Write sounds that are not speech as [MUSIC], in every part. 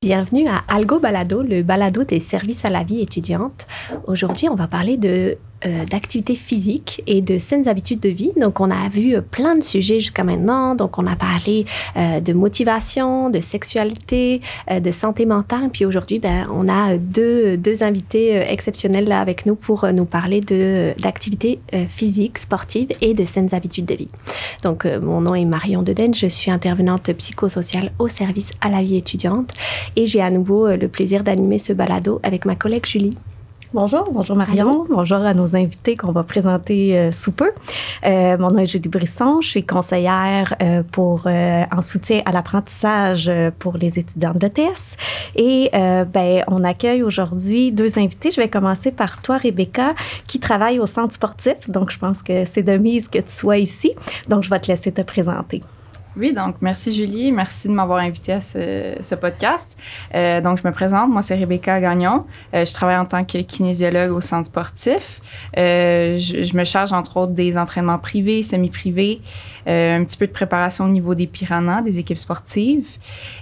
Bienvenue à Algo Balado, le balado des services à la vie étudiante. Aujourd'hui, on va parler de euh, d'activité physique et de saines habitudes de vie. Donc, on a vu euh, plein de sujets jusqu'à maintenant. Donc, on a parlé euh, de motivation, de sexualité, de santé mentale. Puis aujourd'hui, ben, on a deux, deux invités exceptionnels là avec nous pour nous parler de d'activité physique, sportive et de saines habitudes de vie. Donc, mon nom est Marion Deden. Je suis intervenante psychosociale au service à la vie étudiante et j'ai à nouveau le plaisir d'animer ce balado avec ma collègue Julie. Bonjour, bonjour Marion, bonjour à nos invités qu'on va présenter euh, sous peu. Euh, mon nom est Julie Brisson, je suis conseillère euh, pour en soutien à l'apprentissage pour les étudiants de l'ETS. Et ben, on accueille aujourd'hui deux invités. Je vais commencer par toi, Rebecca, qui travaille au centre sportif. Donc, je pense que c'est de mise que tu sois ici. Donc, je vais te laisser te présenter. Oui, donc merci Julie, merci de m'avoir invité à ce, podcast. Euh, donc je me présente, moi c'est Rebecca Gagnon. Euh, je travaille en tant que kinésiologue au centre sportif. Euh, je, me charge entre autres des entraînements privés, semi-privés, un petit peu de préparation au niveau des piranhas, des équipes sportives.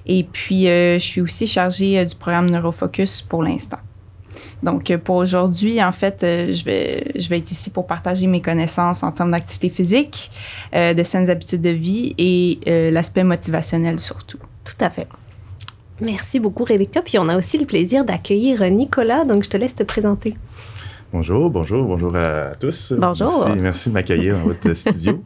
Et puis je suis aussi chargée du programme Neurofocus pour l'instant. Donc, euh, pour aujourd'hui, en fait, euh, je, vais, je vais être ici pour partager mes connaissances en termes d'activité physique, euh, de saines habitudes de vie et l'aspect motivationnel surtout. Tout à fait. Merci beaucoup, Rebecca. Puis on a aussi le plaisir d'accueillir Nicolas, donc je te laisse te présenter. Bonjour, bonjour, bonjour à tous. Bonjour. Merci, de m'accueillir dans votre [LAUGHS] studio.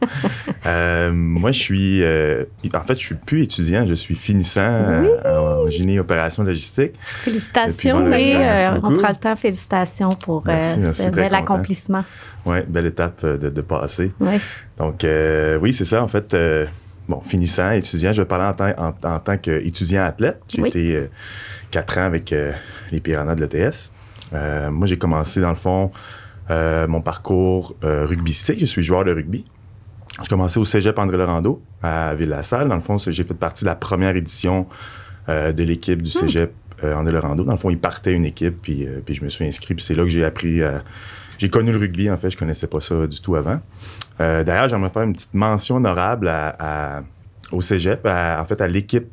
Euh, moi, je suis, euh, en fait, je suis plus étudiant, je suis finissant euh, en génie opération logistique. Félicitations, oui, on prend le temps. Félicitations pour ce bel accomplissement. Oui, belle étape de, passer. Oui. Donc, oui, c'est ça, en fait. bon, finissant, étudiant, je vais parler en, tant, en, tant qu'étudiant athlète. J'ai été quatre ans avec les Piranhas de l'ETS. Euh, moi, j'ai commencé, dans le fond, euh, mon parcours euh, rugbystique. Je suis joueur de rugby. J'ai commencé au cégep André Laurando à Ville-la-Salle. Dans le fond, j'ai fait partie de la première édition de l'équipe du hmm. cégep André Laurando. Dans le fond, il partait une équipe, puis, puis je me suis inscrit. Puis c'est là que j'ai appris. j'ai connu le rugby, en fait. Je connaissais pas ça du tout avant. D'ailleurs, j'aimerais faire une petite mention honorable à au cégep, en fait, à l'équipe,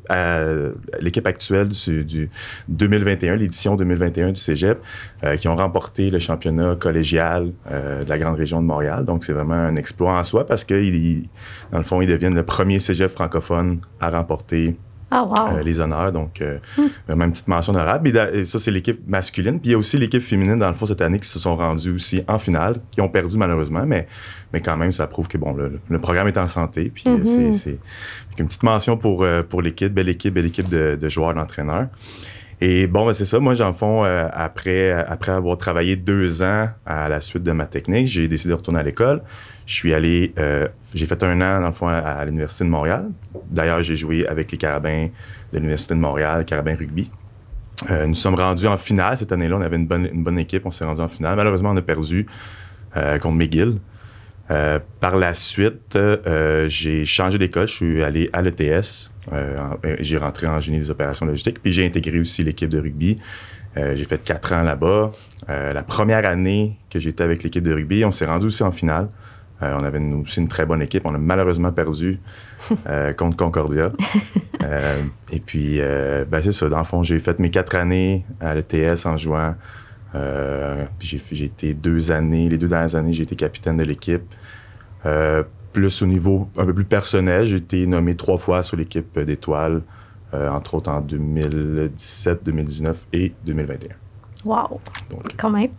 l'équipe actuelle du, 2021, l'édition 2021 du cégep, euh, qui ont remporté le championnat collégial euh, de la grande région de Montréal. Donc, c'est vraiment un exploit en soi parce que, dans le fond, ils deviennent le premier cégep francophone à remporter ah, euh, les honneurs. Donc, euh, hmm. vraiment une petite mention honorable. Et, ça, c'est l'équipe masculine. Puis il y a aussi l'équipe féminine, dans le fond, cette année, qui se sont rendus aussi en finale, qui ont perdu malheureusement, mais, mais quand même, ça prouve que bon, le, programme est en santé. Puis euh, mm-hmm. c'est une petite mention pour, pour l'équipe, belle équipe, belle équipe de, de joueurs, d'entraîneurs. Et bon, ben c'est ça. Moi, j'en fond, euh, après, après avoir travaillé deux ans à la suite de ma technique, j'ai décidé de retourner à l'école. Je suis allé, euh, j'ai fait un an, dans le fond, à, l'Université de Montréal. D'ailleurs, j'ai joué avec les Carabins de l'Université de Montréal, Carabins Rugby. Euh, nous sommes rendus en finale cette année-là. On avait une bonne, une bonne équipe. On s'est rendu en finale. Malheureusement, on a perdu contre McGill. par la suite, j'ai changé d'école. Je suis allé à l'ETS euh, euh, j'ai rentré en génie des opérations logistiques, puis j'ai intégré aussi l'équipe de rugby. Euh, j'ai fait quatre ans là-bas. la première année que j'étais avec l'équipe de rugby, on s'est rendu aussi en finale. On avait aussi une très bonne équipe. On a malheureusement perdu [LAUGHS] contre Concordia. [LAUGHS] et puis, ben c'est ça. Dans le fond, j'ai fait mes quatre années à l'ETS en jouant. puis j'ai été deux années, les deux dernières années, j'ai été capitaine de l'équipe plus au niveau un peu plus personnel, j'ai été nommé trois fois sur l'équipe d'étoiles, euh, entre autres en 2017, 2019 et 2021. Wow! Quand même.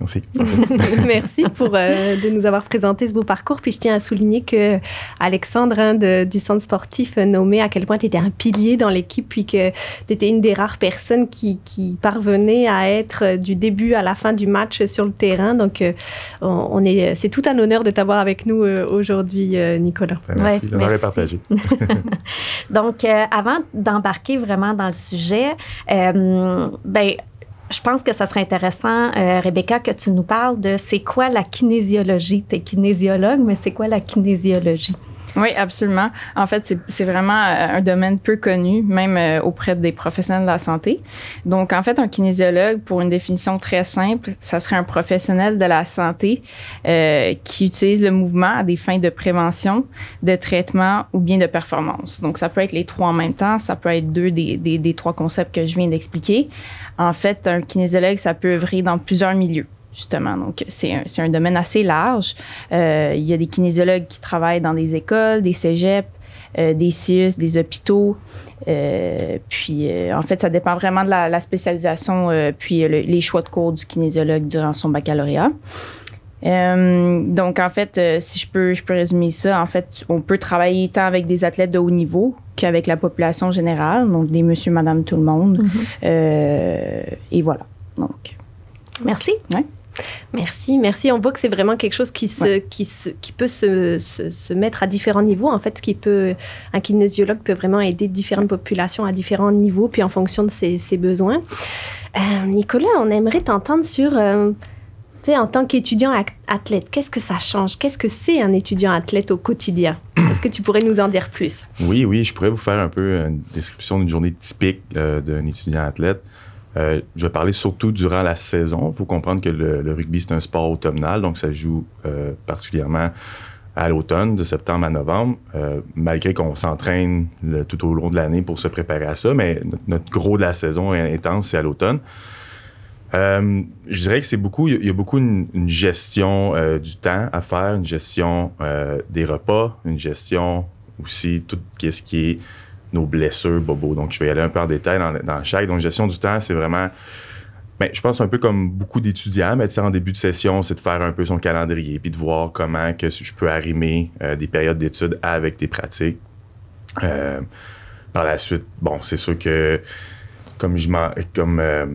Merci. [LAUGHS] Merci pour euh, de nous avoir présenté ce beau parcours. Puis je tiens à souligner que Alexandre hein, du centre sportif nommé à quel point tu étais un pilier dans l'équipe, puis que tu étais une des rares personnes qui, qui parvenait à être euh, du début à la fin du match sur le terrain. Donc euh, on, est, c'est tout un honneur de t'avoir avec nous aujourd'hui, Nicolas. Ben, merci, ouais, l'honneur est partagé. [LAUGHS] [LAUGHS] Donc avant d'embarquer vraiment dans le sujet, ben je pense que ça serait intéressant, euh, Rebecca, que tu nous parles de c'est quoi la kinésiologie? Tu kinésiologue, mais c'est quoi la kinésiologie? Oui, absolument. En fait, c'est vraiment euh, un domaine peu connu, même euh, auprès des professionnels de la santé. Donc, en fait, un kinésiologue, pour une définition très simple, ça serait un professionnel de la santé euh, qui utilise le mouvement à des fins de prévention, de traitement ou bien de performance. Donc, ça peut être les trois en même temps, ça peut être deux des, des, des trois concepts que je viens d'expliquer. En fait, un kinésiologue, ça peut œuvrer dans plusieurs milieux justement. Donc, c'est un, un, domaine assez large. Euh, il y a des kinésiologues qui travaillent dans des écoles, des cégeps, euh, des CIUS, des hôpitaux. Euh, puis, en fait, ça dépend vraiment de la, la spécialisation puis le, les choix de cours du kinésiologue durant son baccalauréat. donc, en fait, si je peux, je peux résumer ça, en fait, on peut travailler tant avec des athlètes de haut niveau qu'avec la population générale, donc des monsieur, madame, tout le monde. Mm -hmm. et voilà. Donc, merci. Ouais. Merci, merci. On voit que c'est vraiment quelque chose qui, se, ouais. qui, se, qui peut se, se, se, mettre à différents niveaux. En fait, qui peut, un kinésiologue peut vraiment aider différentes populations à différents niveaux, puis en fonction de ses, ses besoins. Euh, Nicolas, on aimerait t'entendre sur, euh, tu sais, en tant qu'étudiant athlète, qu'est-ce que ça change? Qu'est-ce que c'est un étudiant athlète au quotidien? Est-ce que tu pourrais nous en dire plus? Oui, oui, je pourrais vous faire un peu une description d'une journée typique euh, d'un étudiant athlète. Euh, je vais parler surtout durant la saison. Il faut comprendre que le, rugby, c'est un sport automnal, donc ça joue euh, particulièrement à l'automne, de septembre à novembre, euh, malgré qu'on s'entraîne tout au long de l'année pour se préparer à ça, mais notre, gros de la saison est intense, c'est à l'automne. Je dirais que c'est beaucoup, il y a beaucoup une, gestion du temps à faire, une gestion des repas, une gestion aussi tout ce qui est nos blessures, Bobo. Donc, je vais y aller un peu en détail dans, dans chaque. Donc, gestion du temps, c'est vraiment, ben, je pense un peu comme beaucoup d'étudiants, mais en début de session, c'est de faire un peu son calendrier, puis de voir comment que je peux arrimer euh, des périodes d'études avec des pratiques. Euh, par la suite, bon, c'est sûr que comme je comme euh,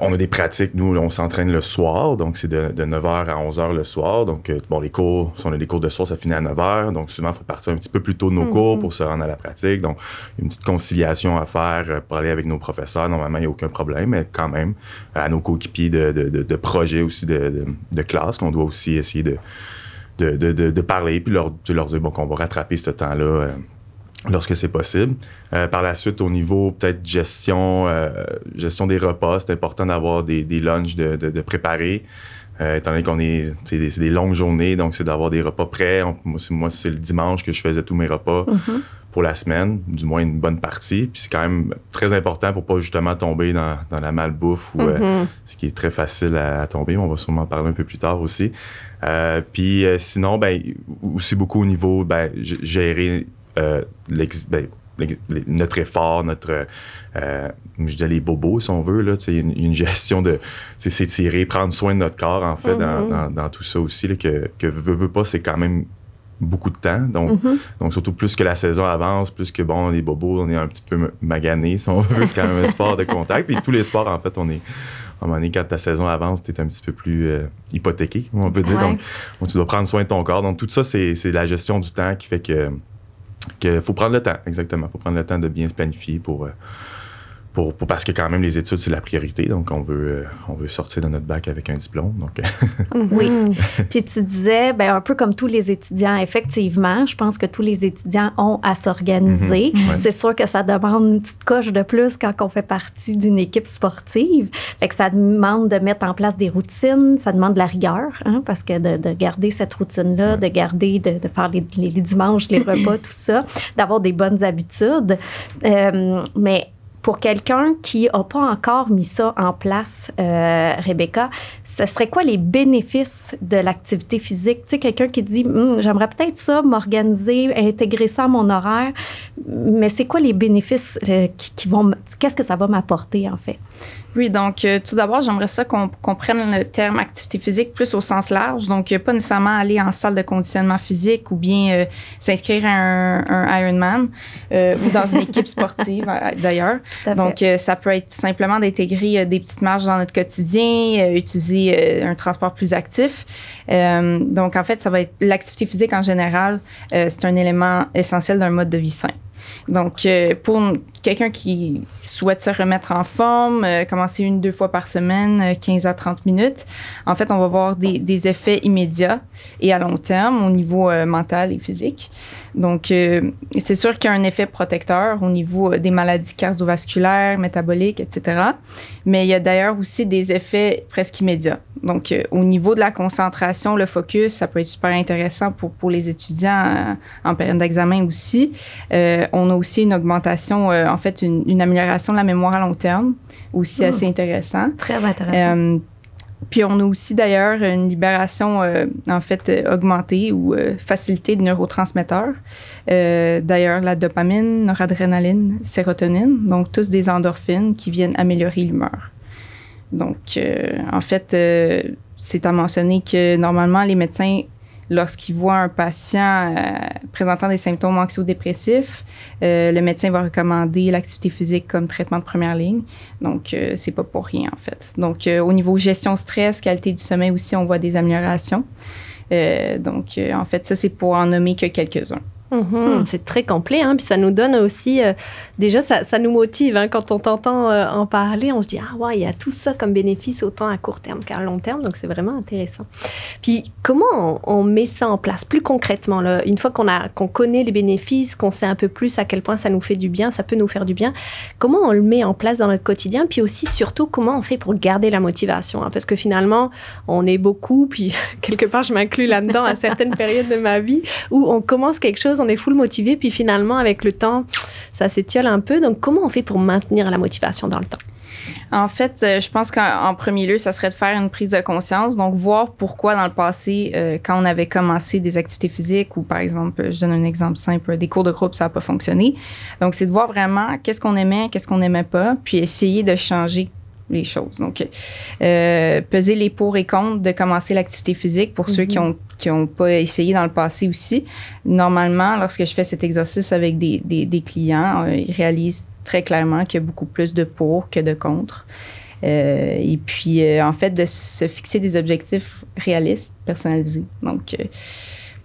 on a des pratiques, nous, on s'entraîne le soir, donc c'est de, de, 9h à 11h le soir. Donc, bon, les cours, si on a des cours de soir, ça finit à 9h. Donc, souvent, il faut partir un petit peu plus tôt de nos mm -hmm. cours pour se rendre à la pratique. Donc, une petite conciliation à faire pour aller avec nos professeurs. Normalement, il n'y a aucun problème, mais quand même, à nos coéquipiers de, de, de, projets aussi de, de classe, qu'on doit aussi essayer de, de, parler, puis leur, leur dire bon, qu'on va rattraper ce temps-là. Euh, lorsque c'est possible. Euh, par la suite, au niveau peut-être gestion, euh, gestion des repas, c'est important d'avoir des, des lunchs de, de, de préparer. Euh, étant donné qu'on est, c'est des, des, longues journées, donc c'est d'avoir des repas prêts. On, moi, c'est le dimanche que je faisais tous mes repas mm -hmm. pour la semaine, du moins une bonne partie. Puis c'est quand même très important pour pas justement tomber dans, dans la malbouffe ou mm -hmm. ce qui est très facile à, à, tomber. On va sûrement en parler un peu plus tard aussi. puis sinon, ben aussi beaucoup au niveau ben, gérer euh, ben, notre effort, notre, euh, je dis les bobos si on veut, là, une, une [LAUGHS] gestion de s'étirer, prendre soin de notre corps en fait mm -hmm. dans, dans, dans, tout ça aussi, là, que, que veut, veut pas, c'est quand même beaucoup de temps. Donc, mm -hmm. donc, surtout plus que la saison avance, plus que bon, les bobos, on est un petit peu magané si on [LAUGHS] veut, c'est quand même un sport de contact. Puis tous les sports, en fait, on est. À un moment donné, quand ta saison avance, tu es un petit peu plus euh, hypothéqué, on peut dire. Ouais. Donc, donc, tu dois prendre soin de ton corps. Donc, tout ça, c'est la gestion du temps qui fait que qu'il faut prendre le temps, exactement. Faut prendre le temps de bien se planifier pour, euh, pour, pour, parce que quand même les études c'est la priorité donc on veut euh, on veut sortir de notre bac avec un diplôme donc [LAUGHS] oui. Puis tu disais ben un peu comme tous les étudiants effectivement je pense que tous les étudiants ont à s'organiser. Mm -hmm. c'est sûr que ça demande une petite coche de plus quand on fait partie d'une équipe sportive. Fait que ça demande de mettre en place des routines ça demande de la rigueur hein, parce que de, de, garder cette routine là ouais. de garder de, de faire les, les, les, dimanches les repas [CLEARS THROAT] tout ça d'avoir des bonnes habitudes. Euh, mais pour quelqu'un qui n'a pas encore mis ça en place, euh, Rebecca, ce serait quoi les bénéfices de l'activité physique? Tu sais, quelqu'un qui dit hm, j'aimerais peut-être ça, m'organiser, intégrer ça à mon horaire, mais c'est quoi les bénéfices euh, qui, qui, vont. Qu'est-ce que ça va m'apporter, en fait? Oui, donc euh, tout d'abord, j'aimerais ça qu'on qu prenne le terme activité physique plus au sens large. Donc, pas nécessairement aller en salle de conditionnement physique ou bien euh, s'inscrire à un, un Ironman euh, ou dans une équipe sportive d'ailleurs. Donc, ça peut être tout simplement d'intégrer des petites marches dans notre quotidien, utiliser un transport plus actif. donc, en fait, ça va être l'activité physique en général, c'est un élément essentiel d'un mode de vie sain. Donc, euh, pour quelqu'un qui souhaite se remettre en forme, euh, commencer une, deux fois par semaine, 15 à 30 minutes, en fait, on va voir des effets immédiats et à long terme au niveau mental et physique. Donc, euh, c'est sûr qu'il y a un effet protecteur au niveau euh, des maladies cardiovasculaires, métaboliques, etc. Mais il y a d'ailleurs aussi des effets presque immédiats. Donc, euh, au niveau de la concentration, le focus, ça peut être super intéressant pour, pour les étudiants en, période d'examen aussi. on a aussi une augmentation, en fait, une, une, amélioration de la mémoire à long terme, aussi hmm. assez intéressant. Très intéressant. Puis on a aussi d'ailleurs une libération euh, en fait euh, augmentée ou euh, facilitée de neurotransmetteurs. d'ailleurs la dopamine, noradrénaline, sérotonine, donc tous des endorphines qui viennent améliorer l'humeur. Donc en fait c'est à mentionner que normalement les médecins lorsqu'il voit un patient euh, présentant des symptômes anxio-dépressifs, euh, le médecin va recommander l'activité physique comme traitement de première ligne. Donc, euh, c'est pas pour rien, en fait. Donc, au niveau gestion stress, qualité du sommeil aussi, on voit des améliorations. donc, en fait, ça, c'est pour en nommer que quelques-uns. Mhm. C'est très complet, hein, puis ça nous donne aussi, euh, déjà ça, ça, nous motive hein, quand on t'entend euh, en parler, on se dit ah ouais il y a tout ça comme bénéfice autant à court terme qu'à long terme, donc c'est vraiment intéressant. Puis comment on, met ça en place? Plus concrètement Une fois qu'on connaît les bénéfices, qu'on sait un peu plus à quel point ça nous fait du bien, ça peut nous faire du bien, comment on le met en place dans notre quotidien? Puis aussi surtout comment on fait pour garder la motivation hein? Parce que finalement on est beaucoup, puis [LAUGHS] quelque part je m'inclus là-dedans à certaines périodes de ma vie où on commence quelque chose on est full motivé, puis finalement, avec le temps, ça s'étiole un peu. Donc, comment on fait pour maintenir la motivation dans le temps? En fait, euh, je pense qu'en premier lieu, ça serait de faire une prise de conscience, donc voir pourquoi dans le passé, euh, quand on avait commencé des activités physiques ou par exemple, je donne un exemple simple, des cours de groupe, ça n'a pas fonctionné. Donc, c'est de voir vraiment qu'est-ce qu'on aimait, qu'est-ce qu'on n'aimait pas, puis essayer de changer les choses. Donc, euh, peser les pour et contre de commencer l'activité physique pour ceux qui mhm. ont qui n'ont pas essayé dans le passé aussi. Normalement, lorsque je fais cet exercice avec des, des, des clients, euh, ils réalisent très clairement qu'il y a beaucoup plus de pour que de contre. Euh, et puis, en fait, de se fixer des objectifs réalistes, personnalisés. Donc,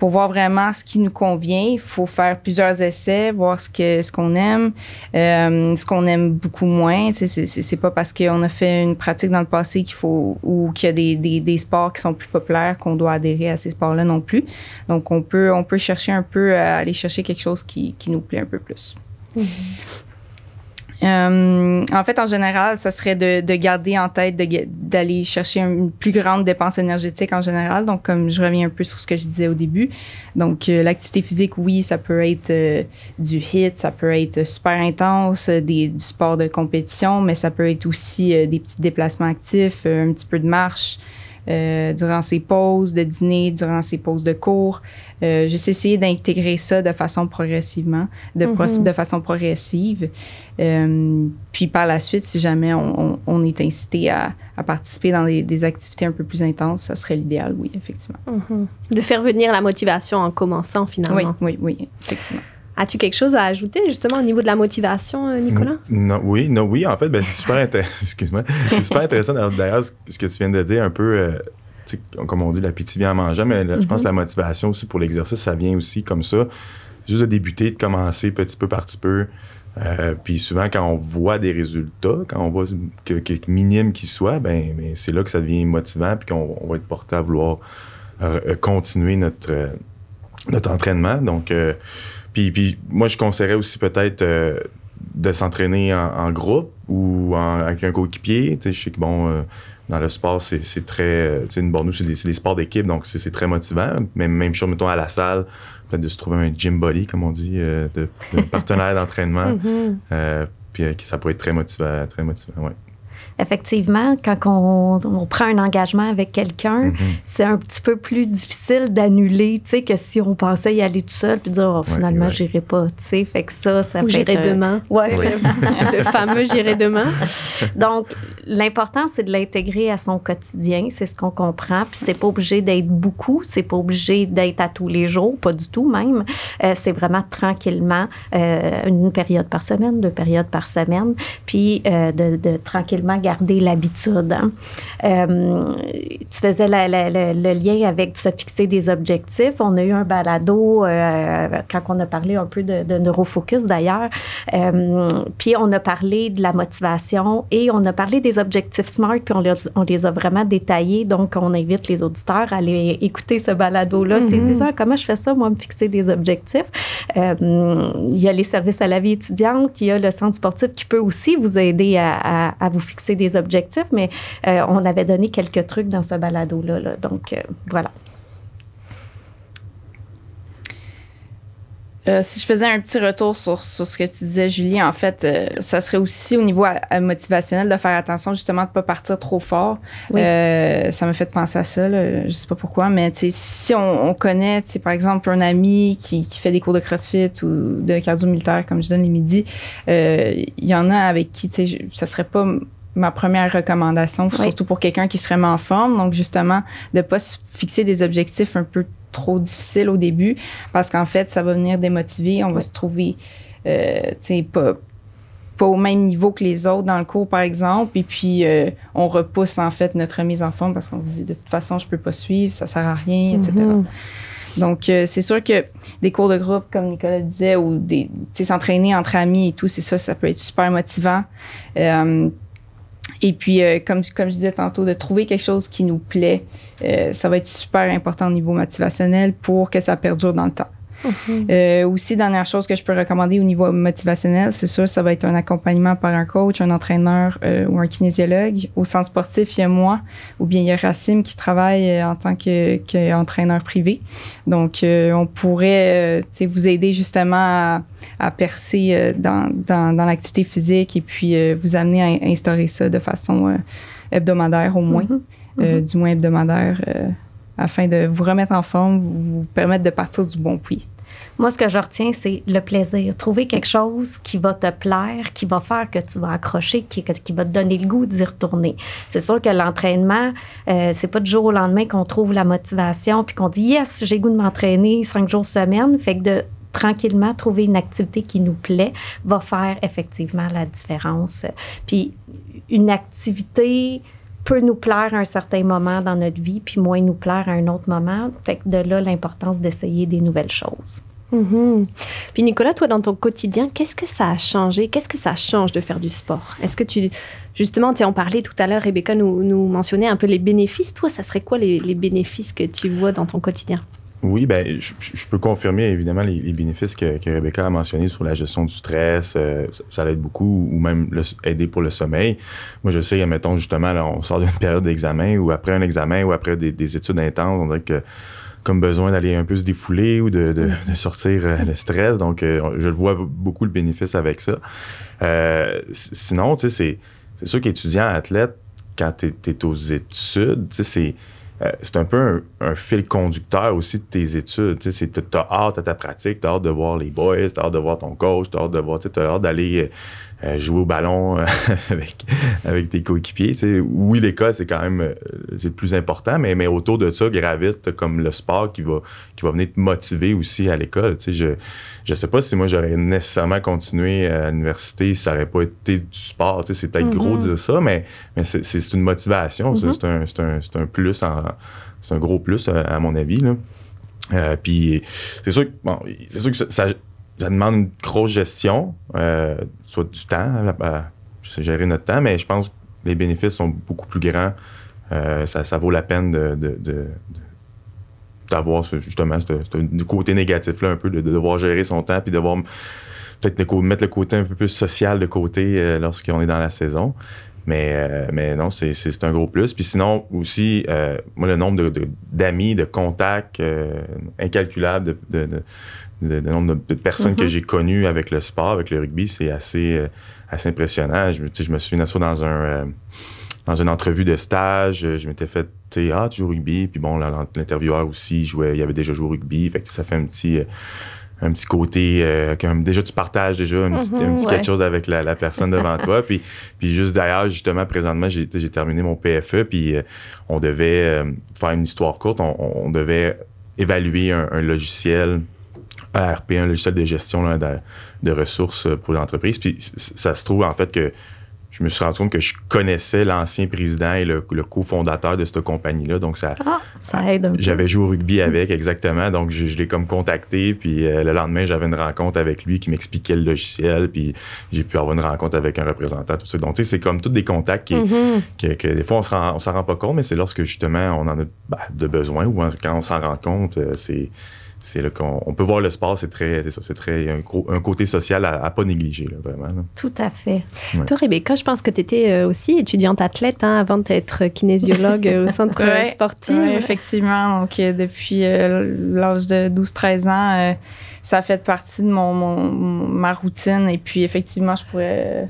pour voir vraiment ce qui nous convient, il faut faire plusieurs essais, voir ce que ce qu'on aime, euh, ce qu'on aime beaucoup moins. C'est pas parce qu'on a fait une pratique dans le passé qu'il faut ou qu'il y a des, des, des, sports qui sont plus populaires qu'on doit adhérer à ces sports-là non plus. Donc on peut on peut chercher un peu à aller chercher quelque chose qui, qui nous plaît un peu plus. Mm-hmm. Euh, en fait, en général, ça serait de, de garder en tête d'aller chercher une plus grande dépense énergétique en général. Donc, comme je reviens un peu sur ce que je disais au début. Donc, euh, l'activité physique, oui, ça peut être euh, du hit, ça peut être super intense, des, du sport de compétition, mais ça peut être aussi des petits déplacements actifs, un petit peu de marche. Euh, durant ses pauses de dîner, durant ses pauses de cours. Euh, J'essaie essayer d'intégrer ça de façon progressivement, de, mm-hmm. de façon progressive. Euh, puis par la suite, si jamais on, on, est incité à, à participer dans des, des, activités un peu plus intenses, ça serait l'idéal, oui, effectivement. Mm-hmm. De faire venir la motivation en commençant finalement. Oui, oui, oui, effectivement. As-tu quelque chose à ajouter justement au niveau de la motivation, euh, Nicolas? Non, oui, non, oui, en fait, ben, c'est super, [LAUGHS] Excuse-moi. super intéressant d'ailleurs ce que tu viens de dire un peu. Euh, comme on dit, l'appétit vient en mangeant, mais je pense que la motivation aussi pour l'exercice, ça vient aussi comme ça. Juste de débuter, de commencer petit peu par petit peu. Euh, puis souvent, quand on voit des résultats, quand on voit que, que minime qu'ils soient, ben, ben, c'est là que ça devient motivant, puis qu'on va être porté à vouloir continuer notre, notre entraînement. Donc, puis, moi, je conseillerais aussi peut-être euh, de s'entraîner en, groupe ou avec un coéquipier. Je sais que, bon, euh, dans le sport, c'est très. Euh, tu sais, bon, nous, c'est des, sports d'équipe, donc c'est très motivant. Mais même chose, mettons, à la salle, peut-être de se trouver un gym body, comme on dit, de, de [LAUGHS] partenaire d'entraînement. Mm-hmm. puis ça pourrait être très motivant, très motivant, ouais effectivement, quand on, prend un engagement avec quelqu'un, mm-hmm. c'est un petit peu plus difficile d'annuler, tu sais, que si on pensait y aller tout seul puis dire, oh, finalement, j'irai pas, tu sais. Fait que ça, ça Ou j'irai demain. Ouais, [LAUGHS] le, fameux j'irai demain. [LAUGHS] Donc, l'important, c'est de l'intégrer à son quotidien. C'est ce qu'on comprend. Puis c'est pas obligé d'être beaucoup. C'est pas obligé d'être à tous les jours. Pas du tout, même. Euh, c'est vraiment tranquillement, euh, une période par semaine, deux périodes par semaine. Puis euh, de, de tranquillement garder l'habitude. Hein. tu faisais le lien avec se fixer des objectifs. On a eu un balado quand on a parlé un peu de, de neurofocus d'ailleurs. puis on a parlé de la motivation et on a parlé des objectifs SMART, puis on les, on les a vraiment détaillés. Donc, on invite les auditeurs à aller écouter ce balado-là. C'est mm-hmm. disant comment je fais ça, moi, me fixer des objectifs? Euh, il y a les services à la vie étudiante, il y a le centre sportif qui peut aussi vous aider à, à, vous fixer des objectifs, mais euh, on avait donné quelques trucs dans ce balado-là. Là. Donc, euh, voilà. Euh, si je faisais un petit retour sur, sur, ce que tu disais, Julie, en fait, euh, ça serait aussi au niveau motivationnel de faire attention justement de ne pas partir trop fort. Euh, ça m'a fait penser à ça, là, je sais pas pourquoi, mais si on, on connaît, par exemple, un ami qui, qui, fait des cours de CrossFit ou de cardio militaire, comme je donne les midis, il y en a avec qui, ça serait pas ma première recommandation, surtout pour quelqu'un qui serait en forme. Donc, justement, de ne pas se fixer des objectifs un peu trop difficile au début parce qu'en fait, ça va venir démotiver. On va se trouver, euh, tu sais, pas, pas au même niveau que les autres dans le cours, par exemple. Et puis, euh, on repousse en fait notre mise en forme parce qu'on se dit de toute façon, je peux pas suivre, ça sert à rien, etc. Mm-hmm. Donc, euh, c'est sûr que des cours de groupe, comme Nicolas disait, ou des, s'entraîner entre amis et tout, c'est ça, ça peut être super motivant. Et puis, euh, comme, comme je disais tantôt, de trouver quelque chose qui nous plaît, euh, ça va être super important au niveau motivationnel pour que ça perdure dans le temps. Euh, aussi, dernière chose que je peux recommander au niveau motivationnel, c'est sûr, ça va être un accompagnement par un coach, un entraîneur euh, ou un kinésiologue. Au centre sportif, il y a moi, ou bien il y a Racine qui travaille euh, en tant qu'entraîneur que privé. Donc, on pourrait vous aider justement à, à percer dans, dans, dans l'activité physique et puis vous amener à instaurer ça de façon hebdomadaire au moins, mhm. Mhm. du moins hebdomadaire afin de vous remettre en forme, vous permettre de partir du bon puits. Moi, ce que je retiens, c'est le plaisir. Trouver quelque chose qui va te plaire, qui va faire que tu vas accrocher, qui, va te donner le goût d'y retourner. C'est sûr que l'entraînement, euh, c'est pas du jour au lendemain qu'on trouve la motivation puis qu'on dit yes, j'ai goût de m'entraîner cinq jours semaine. Fait que de tranquillement trouver une activité qui nous plaît va faire effectivement la différence. Puis une activité peut nous plaire à un certain moment dans notre vie, puis moins nous plaire à un autre moment. Fait que de là, l'importance d'essayer des nouvelles choses. Mhm. Puis Nicolas, toi, dans ton quotidien, qu'est-ce que ça a changé? Qu'est-ce que ça change de faire du sport? Est-ce que tu, justement, tu en parlais tout à l'heure, Rebecca nous, mentionnait un peu les bénéfices. Toi, ça serait quoi les, bénéfices que tu vois dans ton quotidien? Oui, ben, je, peux confirmer évidemment les, bénéfices que, Rebecca a mentionnés sur la gestion du stress. Euh, ça, l'aide beaucoup, ou même aider pour le sommeil. Moi, je sais, mettons justement, là, on sort d'une [LAUGHS] période d'examen ou après un examen ou après des, études intenses, on dirait que comme besoin d'aller un peu se défouler ou de, de, sortir euh, le stress. Donc, euh, je le vois beaucoup le bénéfice avec ça. sinon, tu sais, c'est sûr qu'étudiant athlète, quand tu es, aux études, tu sais, c'est euh, c'est un peu un, fil conducteur aussi de tes études. Tu as hâte à ta pratique, tu as hâte de voir les boys, tu as hâte de voir ton coach, tu as hâte de voir, tu as hâte d'aller euh, jouer au ballon euh, [LAUGHS] avec, avec tes coéquipiers. Oui, l'école, c'est quand même c'est le plus important, mais, mais autour de ça, gravite comme le sport qui va, qui va venir te motiver aussi à l'école. Je ne sais pas si moi j'aurais nécessairement continué à l'université si ça n'aurait pas été du sport. C'est peut-être gros de mm-hmm. dire ça, mais, mais c'est une motivation. Mm-hmm. C'est un, un, un, plus, c'est un gros plus à, mon avis. Là. puis c'est sûr que, bon, c'est sûr que ça ça demande une grosse gestion, euh, soit du temps, sais gérer notre temps, mais je pense que les bénéfices sont beaucoup plus grands. Euh, ça, vaut la peine de, d'avoir justement ce, côté négatif-là, un peu, de, devoir gérer son temps, puis devoir peut-être mettre le côté un peu plus social de côté euh, lorsqu'on est dans la saison. Mais, mais non, c'est, un gros plus. Puis sinon, aussi, moi, le nombre d'amis, de, contacts incalculables de, le, nombre de personnes que mm-hmm. j'ai connues avec le sport, avec le rugby, c'est assez, euh, assez impressionnant. Je, je me souviens ça dans un euh, dans une entrevue de stage, je m'étais fait Ah, tu joues au rugby, puis bon, l'intervieweur aussi jouait, il avait déjà joué au rugby, fait que ça fait un petit euh, un petit côté déjà tu partages déjà un petit, quelque chose avec la, personne devant toi. Puis puis juste d'ailleurs justement présentement j'ai terminé mon PFE puis on devait faire une histoire courte. On, devait évaluer un logiciel ARP, un logiciel de gestion de, ressources pour l'entreprise. Puis ça se trouve en fait que je me suis rendu compte que je connaissais l'ancien président et le, cofondateur de cette compagnie-là. Donc, ça, ah, ça aide un peu. J'avais joué au rugby avec, exactement. Donc, je, l'ai comme contacté. Puis, euh, le lendemain, j'avais une rencontre avec lui qui m'expliquait le logiciel. Puis, j'ai pu avoir une rencontre avec un représentant, tout ça. Donc, tu sais, c'est comme tous des contacts qui, mm-hmm. que, des fois, on ne s'en rend pas compte, mais c'est lorsque, justement, on en a ben, de besoin ou quand on s'en rend compte, euh, c'est c'est là qu'on on peut voir le sport, c'est très, c'est ça, c'est très un, un, côté social à, à pas négliger, là, vraiment. Tout à fait. Toi, Rebecca, je pense que tu étais euh, aussi étudiante athlète hein, avant d'être kinésiologue au [LAUGHS] centre sportif. Oui, effectivement. Donc, euh, depuis euh, l'âge de 12-13 ans, ça a fait partie de mon, mon, ma routine. Et puis, effectivement, je pourrais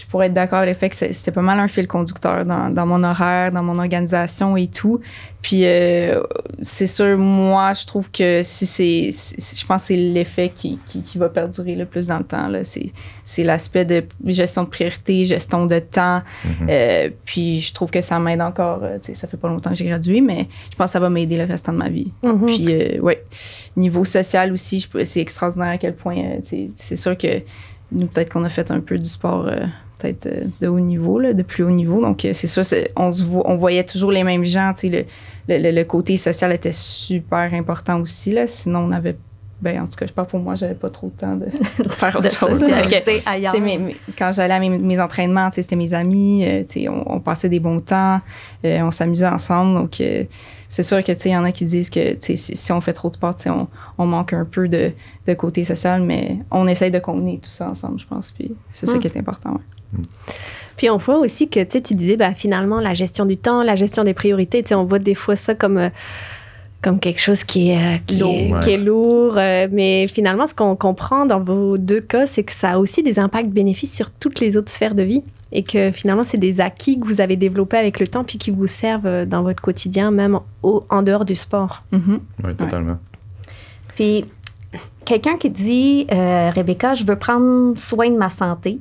je pourrais être d'accord avec le fait que c'était pas mal un fil conducteur dans, dans, mon horaire, dans mon organisation et tout. Puis euh, c'est sûr, moi, je trouve que si c'est, je pense que c'est l'effet qui, qui, qui, va perdurer le plus dans le temps. Là. C'est, c'est l'aspect de gestion de priorité, gestion de temps. Mm-hmm. euh, puis je trouve que ça m'aide encore. Euh, ça fait pas longtemps que j'ai gradué, mais je pense que ça va m'aider le restant de ma vie. Mm-hmm. Puis euh, ouais, niveau social aussi, c'est extraordinaire à quel point. Euh, c'est sûr que nous, peut-être qu'on a fait un peu du sport euh, peut-être euh, de haut niveau, là, de plus haut niveau. Donc, euh, c'est ça, on, on voyait toujours les mêmes gens. Le, le, le, côté social était super important aussi. Là, sinon, on avait. Ben, en tout cas, je parle pour moi, j'avais pas trop de temps de, [LAUGHS] faire autre chose. [LAUGHS] ailleurs. quand j'allais à mes, entraînements, c'était mes amis, on, on, passait des bons temps, on s'amusait ensemble. Donc, c'est sûr que, il y en a qui disent que, si, on fait trop de sport, on, on manque un peu de, de, côté social, mais on essaye de combiner tout ça ensemble, je pense. Puis c'est ça hmm. qui est important, ouais. Puis on voit aussi que, tu disais, bah, finalement, la gestion du temps, la gestion des priorités, on voit des fois ça comme... Euh, comme quelque chose qui est, euh, qui lourd, est, lourd euh, mais finalement, ce qu'on comprend dans vos deux cas, c'est que ça a aussi des impacts bénéfices sur toutes les autres sphères de vie et que finalement, c'est des acquis que vous avez développés avec le temps puis qui vous servent dans votre quotidien, même en dehors du sport. Mm-hmm. Oui, totalement. Puis, quelqu'un qui dit, euh, Rebecca, je veux prendre soin de ma santé.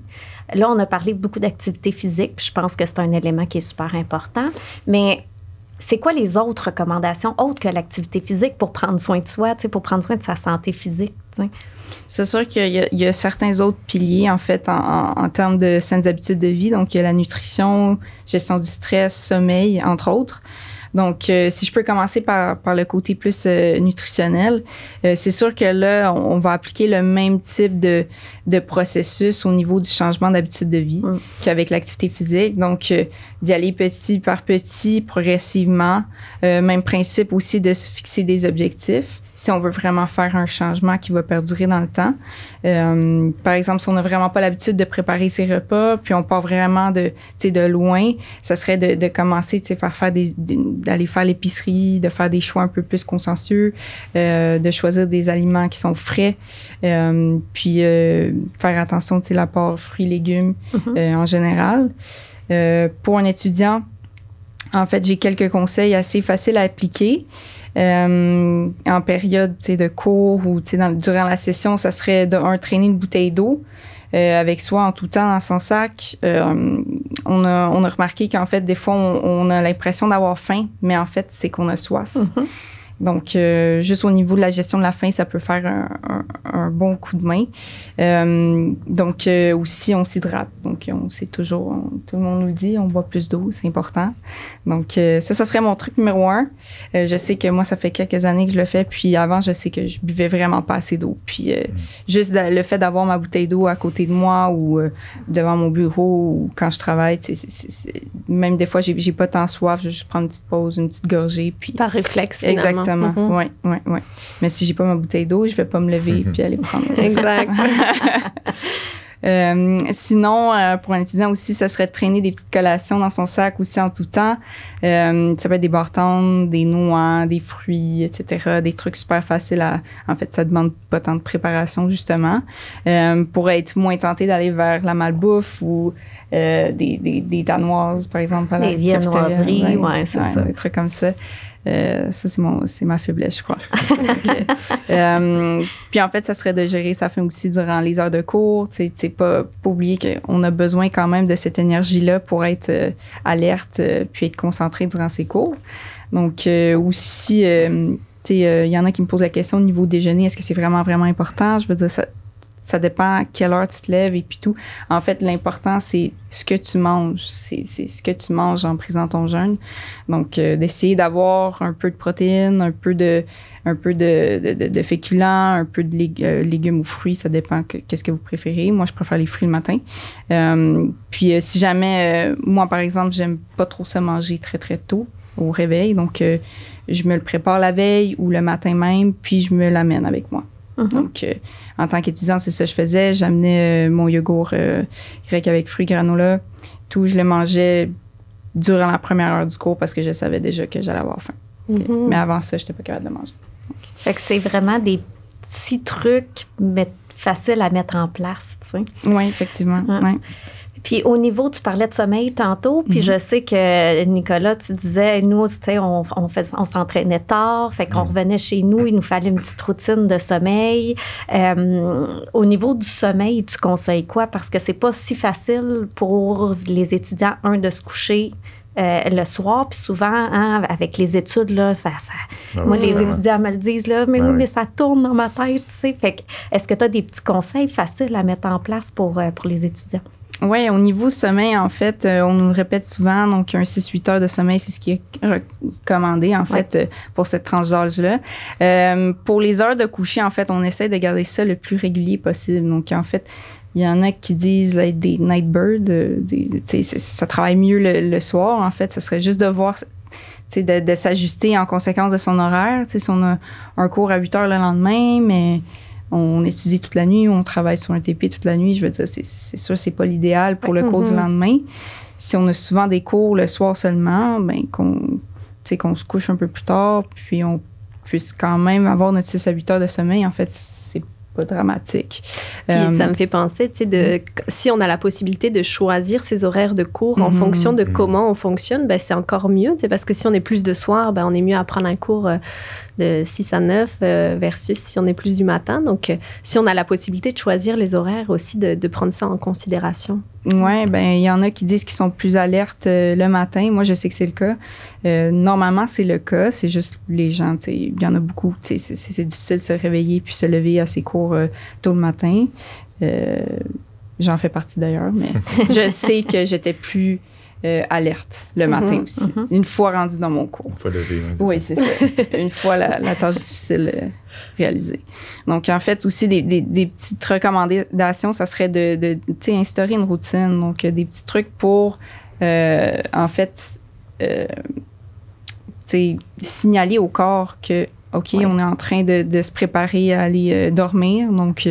Là, on a parlé beaucoup d'activité physique, puis je pense que c'est un élément qui est super important. Mais c'est quoi les autres recommandations autres que l'activité physique pour prendre soin de soi, pour prendre soin de sa santé physique? C'est sûr qu'il y, a certains autres piliers, en fait, en, termes de saines habitudes de vie. Donc, il y a la nutrition, gestion du stress, sommeil, entre autres. Donc, euh, si je peux commencer par, par le côté plus euh, nutritionnel, euh, c'est sûr que là, on, va appliquer le même type de, de processus au niveau du changement d'habitude de vie mm. qu'avec l'activité physique. Donc, d'y aller petit par petit, progressivement. même principe aussi de se fixer des objectifs si on veut vraiment faire un changement qui va perdurer dans le temps. Euh, par exemple, si on n'a vraiment pas l'habitude de préparer ses repas, puis on part vraiment de, de loin, ça serait de, de commencer par faire des, d'aller faire l'épicerie, de faire des choix un peu plus consciencieux, euh, de choisir des aliments qui sont frais, euh, puis faire attention à l'apport fruits, légumes mm-hmm. en général. Pour un étudiant, en fait, j'ai quelques conseils assez faciles à appliquer. Euh, en période de cours ou durant la session, ça serait de un traîner une bouteille d'eau. Euh, avec soi en tout temps dans son sac. Euh, on, a, on a remarqué qu'en fait, des fois, on, a l'impression d'avoir faim, mais en fait, c'est qu'on a soif. Mm-hmm. Donc, euh, juste au niveau de la gestion de la faim, ça peut faire un, un, bon coup de main. Euh, donc, euh, aussi, on s'hydrate. Donc, on sait toujours, tout le monde nous le dit, on boit plus d'eau, c'est important. Donc, ça, ça serait mon truc numéro un. je sais que moi, ça fait quelques années que je le fais. Puis avant, je sais que je buvais vraiment pas assez d'eau. Puis, mm. juste le fait d'avoir ma bouteille d'eau à côté de moi ou devant mon bureau ou quand je travaille, même des fois, j'ai pas tant soif, je juste prendre une petite pause, une petite gorgée. Puis, Par réflexe, finalement. Exactement. Exactement. Oui, oui, oui. Mais si j'ai pas ma bouteille d'eau, je vais pas me lever puis aller prendre. exact. [LAUGHS] Euh, sinon, euh, pour un étudiant aussi, ça serait de traîner des petites collations dans son sac aussi en tout temps. Euh, ça peut être des bartons, des noix, des fruits, etc. Des trucs super faciles à... En fait, ça demande pas tant de préparation, justement. pour être moins tenté d'aller vers la malbouffe ou des, des, des danoises, par exemple. À la des viennoiseries, ouais, c'est ça. Des trucs comme ça. Euh, ça, c'est, mon, c'est ma faiblesse, je crois. [LAUGHS] euh, puis en fait, ça serait de gérer sa faim aussi durant les heures de cours. Tu sais, pas, pas oublier qu'on a besoin quand même de cette énergie-là pour être euh, alerte puis être concentré durant ses cours. Donc, aussi, il y en a qui me posent la question au niveau déjeuner, est-ce que c'est vraiment, vraiment important? Je veux dire, ça, ça dépend à quelle heure tu te lèves et puis tout. En fait, l'important, c'est ce que tu manges. C'est ce que tu manges en prise ton jeûne. Donc, euh, d'essayer d'avoir un peu de protéines, un peu de, un peu de, de féculents, un peu de euh, légumes ou fruits. Ça dépend qu'est-ce que vous préférez. Moi, je préfère les fruits le matin. Euh, puis, si jamais, moi, par exemple, j'aime pas trop ça manger très, très tôt au réveil. Donc, je me le prépare la veille ou le matin même, puis je me l'amène avec moi. Mm-hmm. Donc, en tant qu'étudiant, c'est ça que je faisais. J'amenais euh, mon yogourt euh, grec avec fruits granola. Tout, je le mangeais durant la première heure du cours parce que je savais déjà que j'allais avoir faim. Mm-hmm. Mais avant ça, je n'étais pas capable de manger. Fait que c'est vraiment des petits trucs mais faciles à mettre en place, tu sais. Oui, effectivement. Puis au niveau, tu parlais de sommeil tantôt, puis je mhm. sais que Nicolas, tu disais, nous, tu sais, on, on, on s'entraînait tard, fait qu'on revenait chez nous, il nous fallait une petite routine de sommeil. Euh, au niveau du sommeil, tu conseilles quoi? Parce que c'est pas si facile pour les étudiants, un, de se coucher euh, le soir, puis souvent, hein, avec les études, là, ça, ça ah moi, les étudiants me le disent, là, mais oui, mais ça tourne dans ma tête, tu sais. Fait est-ce que tu as des petits conseils faciles à mettre en place pour, euh, pour les étudiants? Oui, au niveau sommeil, en fait, euh, on nous le répète souvent, donc un 6-8 heures de sommeil, c'est ce qui est recommandé, en fait, euh, pour cette tranche d'âge-là. Euh, pour les heures de coucher, en fait, on essaie de garder ça le plus régulier possible. Donc, en fait, il y en a qui disent être des night birds, ça travaille mieux le, soir, en fait. Ce serait juste de voir de, de s'ajuster en conséquence de son horaire. si on a un cours à 8 heures le lendemain, mais on étudie toute la nuit, on travaille sur un TP toute la nuit. Je veux dire, c'est sûr, c'est pas l'idéal pour le cours du mm-hmm. lendemain. Si on a souvent des cours le soir seulement, ben qu'on qu'on se couche un peu plus tard, puis on puisse quand même avoir notre 6 à 8 heures de sommeil, en fait, c'est pas dramatique. Puis ça euh, me fait penser, tu sais, de mm-hmm. si on a la possibilité de choisir ses horaires de cours en mm-hmm. fonction de comment on fonctionne, ben c'est encore mieux, parce que si on est plus de soir, ben on est mieux à prendre un cours euh, de 6 à 9 euh, versus si on est plus du matin. Donc, euh, si on a la possibilité de choisir les horaires aussi, de, prendre ça en considération. Oui, ben il y en a qui disent qu'ils sont plus alertes euh, le matin. Moi, je sais que c'est le cas. normalement, c'est le cas. C'est juste les gens, il y en a beaucoup. C'est difficile de se réveiller puis se lever assez court tôt le matin. J'en fais partie d'ailleurs, mais [LAUGHS] je sais que j'étais plus euh, alerte le mhm, matin aussi. Mhm. Une fois rendu dans mon cours. Une fois levé. Oui, c'est ça. [LAUGHS] Une fois la, tâche difficile euh, réalisée. Donc, en fait, aussi, des, des, petites recommandations, ça serait de, de instaurer une routine. Donc, des petits trucs pour, euh, en fait, signaler au corps que, OK, on est en train de, de, se préparer à aller dormir. Donc,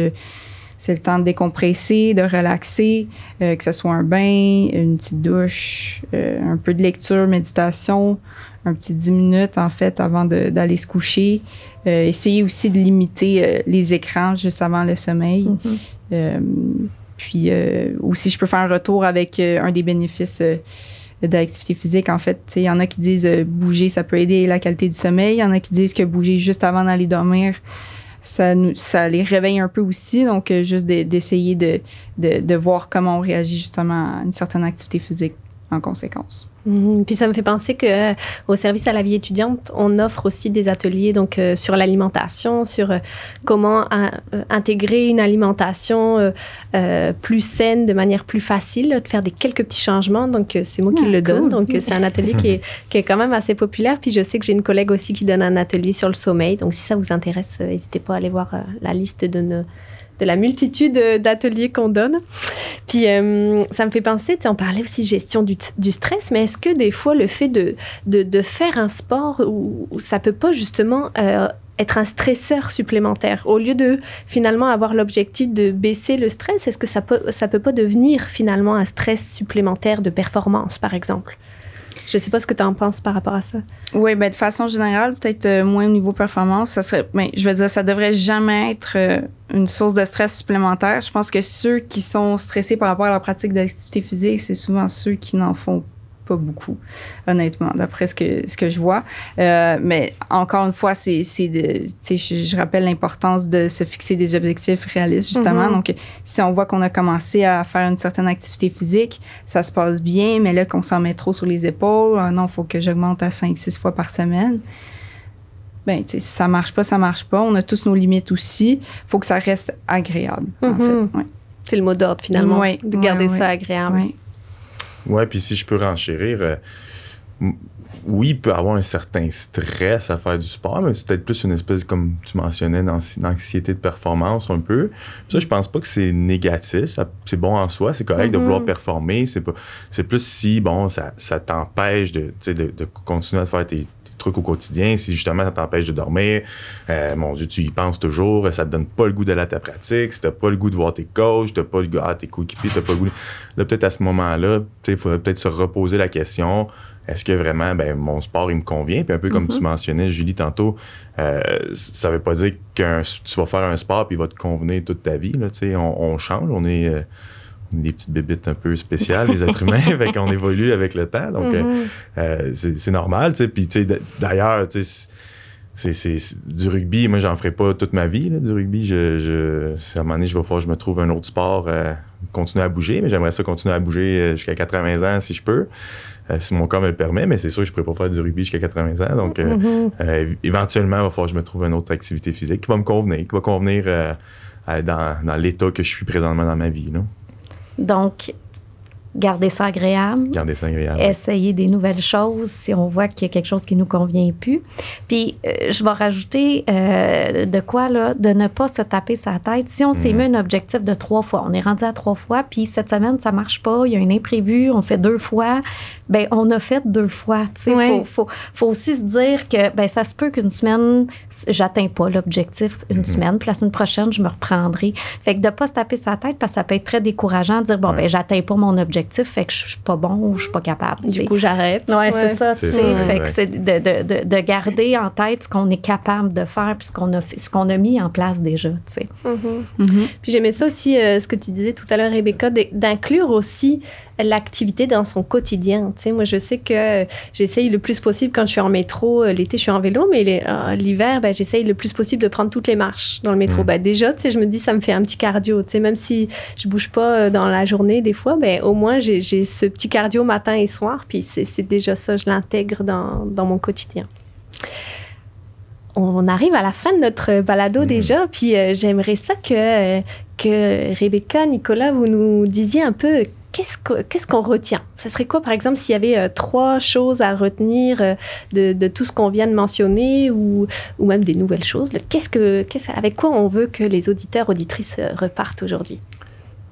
c'est le temps de décompresser, de relaxer, euh, que ce soit un bain, une petite douche, euh, un peu de lecture, méditation, un petit 10 minutes en fait avant d'aller se coucher. Euh, essayer aussi de limiter les écrans juste avant le sommeil. Mm-hmm. puis aussi, je peux faire un retour avec un des bénéfices de l'activité physique. En fait, il y en a qui disent bouger, ça peut aider la qualité du sommeil. Il y en a qui disent que bouger juste avant d'aller dormir, ça, les réveille un peu aussi. Donc, euh, juste d'essayer de, de, de, voir comment on réagit justement à une certaine activité physique en conséquence. Mhm. Puis ça me fait penser que euh, au service à la vie étudiante, on offre aussi des ateliers donc euh, sur l'alimentation, sur euh, comment intégrer une alimentation plus saine de manière plus facile, de faire des quelques petits changements. Donc c'est moi qui ah, le donne. Donc c'est un atelier qui est, qui est quand même assez populaire. Puis je sais que j'ai une collègue aussi qui donne un atelier sur le sommeil. Donc si ça vous intéresse, n'hésitez pas à aller voir la liste de nos de la multitude d'ateliers qu'on donne. Puis euh, ça me fait penser, tu on parlait aussi gestion du, stress, mais est-ce que des fois le fait de, de, faire un sport, où, ça peut pas justement euh, être un stresseur supplémentaire? Au lieu de finalement avoir l'objectif de baisser le stress, est-ce que ça peut, ça peut pas devenir finalement un stress supplémentaire de performance, par exemple? Je sais pas ce que tu en penses par rapport à ça. Oui, ben de façon générale, peut-être euh, moins au niveau performance, ça serait ben, je veux dire ça devrait jamais être euh, une source de stress supplémentaire. Je pense que ceux qui sont stressés par rapport à leur pratique d'activité physique, c'est souvent ceux qui n'en font pas beaucoup, honnêtement, d'après ce que, ce que je vois. Euh, mais encore une fois, c'est, de, je, je rappelle l'importance de se fixer des objectifs réalistes, justement. Mm-hmm. Donc, si on voit qu'on a commencé à faire une certaine activité physique, ça se passe bien, mais là, qu'on s'en met trop sur les épaules, euh, non, il faut que j'augmente à 5-6 fois par semaine ben, si ça marche pas, ça marche pas. On a tous nos limites aussi. faut que ça reste agréable, en fait. Ouais. C'est le mot d'ordre finalement, Ouais, de garder ouais, ça agréable. Ouais, puis si je peux renchérir, euh, oui, il peut avoir un certain stress à faire du sport, mais c'est peut-être plus une espèce, comme tu mentionnais, d'anxi- d'anxiété de performance un peu. Ça, je pense pas que c'est négatif. C'est bon en soi, c'est correct de vouloir performer. C'est pas, c'est plus si, bon, ça, ça t'empêche de, de, de continuer à faire tes trucs au quotidien, si justement ça t'empêche de dormir, euh, mon Dieu, tu y penses toujours, ça te donne pas le goût d'aller à ta pratique, si t'as pas le goût de voir tes coachs, t'as pas le goût, ah, tes coéquipiers, t'as pas le goût. Là, peut-être à ce moment-là, il faudrait peut-être se reposer la question. Est-ce que vraiment, ben, mon sport, il me convient? Puis un peu comme Mhm. tu mentionnais, Julie, tantôt, euh, ça veut pas dire que tu vas faire un sport puis il va te convenir toute ta vie. Là, tu sais. on, on change, on est, euh, on est des petites bébites un peu spéciales, les êtres humains, [LAUGHS] fait qu'on évolue avec le temps. Donc, euh, Mhm. euh, c'est normal, tu sais. Puis, tu sais, d'ailleurs, tu sais, c'est- du rugby. Moi, j'en ferai pas toute ma vie, là, du rugby. Je, je, à un moment donné, je vais falloir que je me trouve un autre sport, euh, continuer à bouger, mais j'aimerais ça continuer à bouger jusqu'à 80 ans si je peux, euh, si mon corps me le permet. Mais c'est sûr que je pourrais pas faire du rugby jusqu'à 80 ans. Donc, euh, euh, éventuellement, il va falloir que je me trouve une autre activité physique qui va me convenir, qui va convenir dans, dans l'état que je suis présentement dans ma vie. Là. Donc, garder ça agréable. Garder ça agréable. essayer des nouvelles choses si on voit qu'il y a quelque chose qui nous convient plus. Puis, euh, je vais rajouter euh, de quoi, là, de ne pas se taper sa tête. Si on s'est Mhm. mis un objectif de trois fois, on est rendu à trois fois, puis cette semaine, ça marche pas, il y a un imprévu, on fait deux fois, ben on a fait deux fois. Tu sais, Ouais. faut, faut, faut aussi se dire que ben ça se peut qu'une semaine, j'atteins pas l'objectif une Mhm. semaine, puis la semaine prochaine, je me reprendrai. Fait que de pas se taper sa tête, parce que ça peut être très décourageant de dire, bon, Ouais. ben j'atteins pas mon objectif, fait que je suis pas bon ou je suis pas capable. Du coup, j'arrête. Oui, c'est ça. ça, Fait exact. que c'est de, de, de, de garder en tête ce qu'on est capable de faire puis ce qu'on a, ce qu'on a mis en place déjà. tu sais. Mhm. Mhm. Puis j'aimais ça aussi, euh, ce que tu disais tout à l'heure, Rebecca, d'inclure aussi l'activité dans son quotidien. Tu sais, moi, je sais que j'essaye le plus possible quand je suis en métro. euh, L'été, je suis en vélo, mais euh, l'hiver, ben, j'essaye le plus possible de prendre toutes les marches dans le métro. Mm. Ben, déjà, tu sais, je me dis, ça me fait un petit cardio. Tu sais, même si je bouge pas euh, dans la journée, des fois, ben, au moins, j'ai ce petit cardio matin et soir. Puis c'est déjà ça, je l'intègre dans, dans mon quotidien. On arrive à la fin de notre balado Mhm. déjà, puis euh, j'aimerais ça que, que Rebecca, Nicolas, vous nous disiez un peu qu'est-ce que- qu'est-ce qu'on retient? Ça serait quoi, par exemple, s'il y avait euh, trois choses à retenir euh, de, tout ce qu'on vient de mentionner ou, même des nouvelles choses? Qu'est-ce que, qu'est-ce- avec quoi on veut que les auditeurs, auditrices euh, repartent aujourd'hui?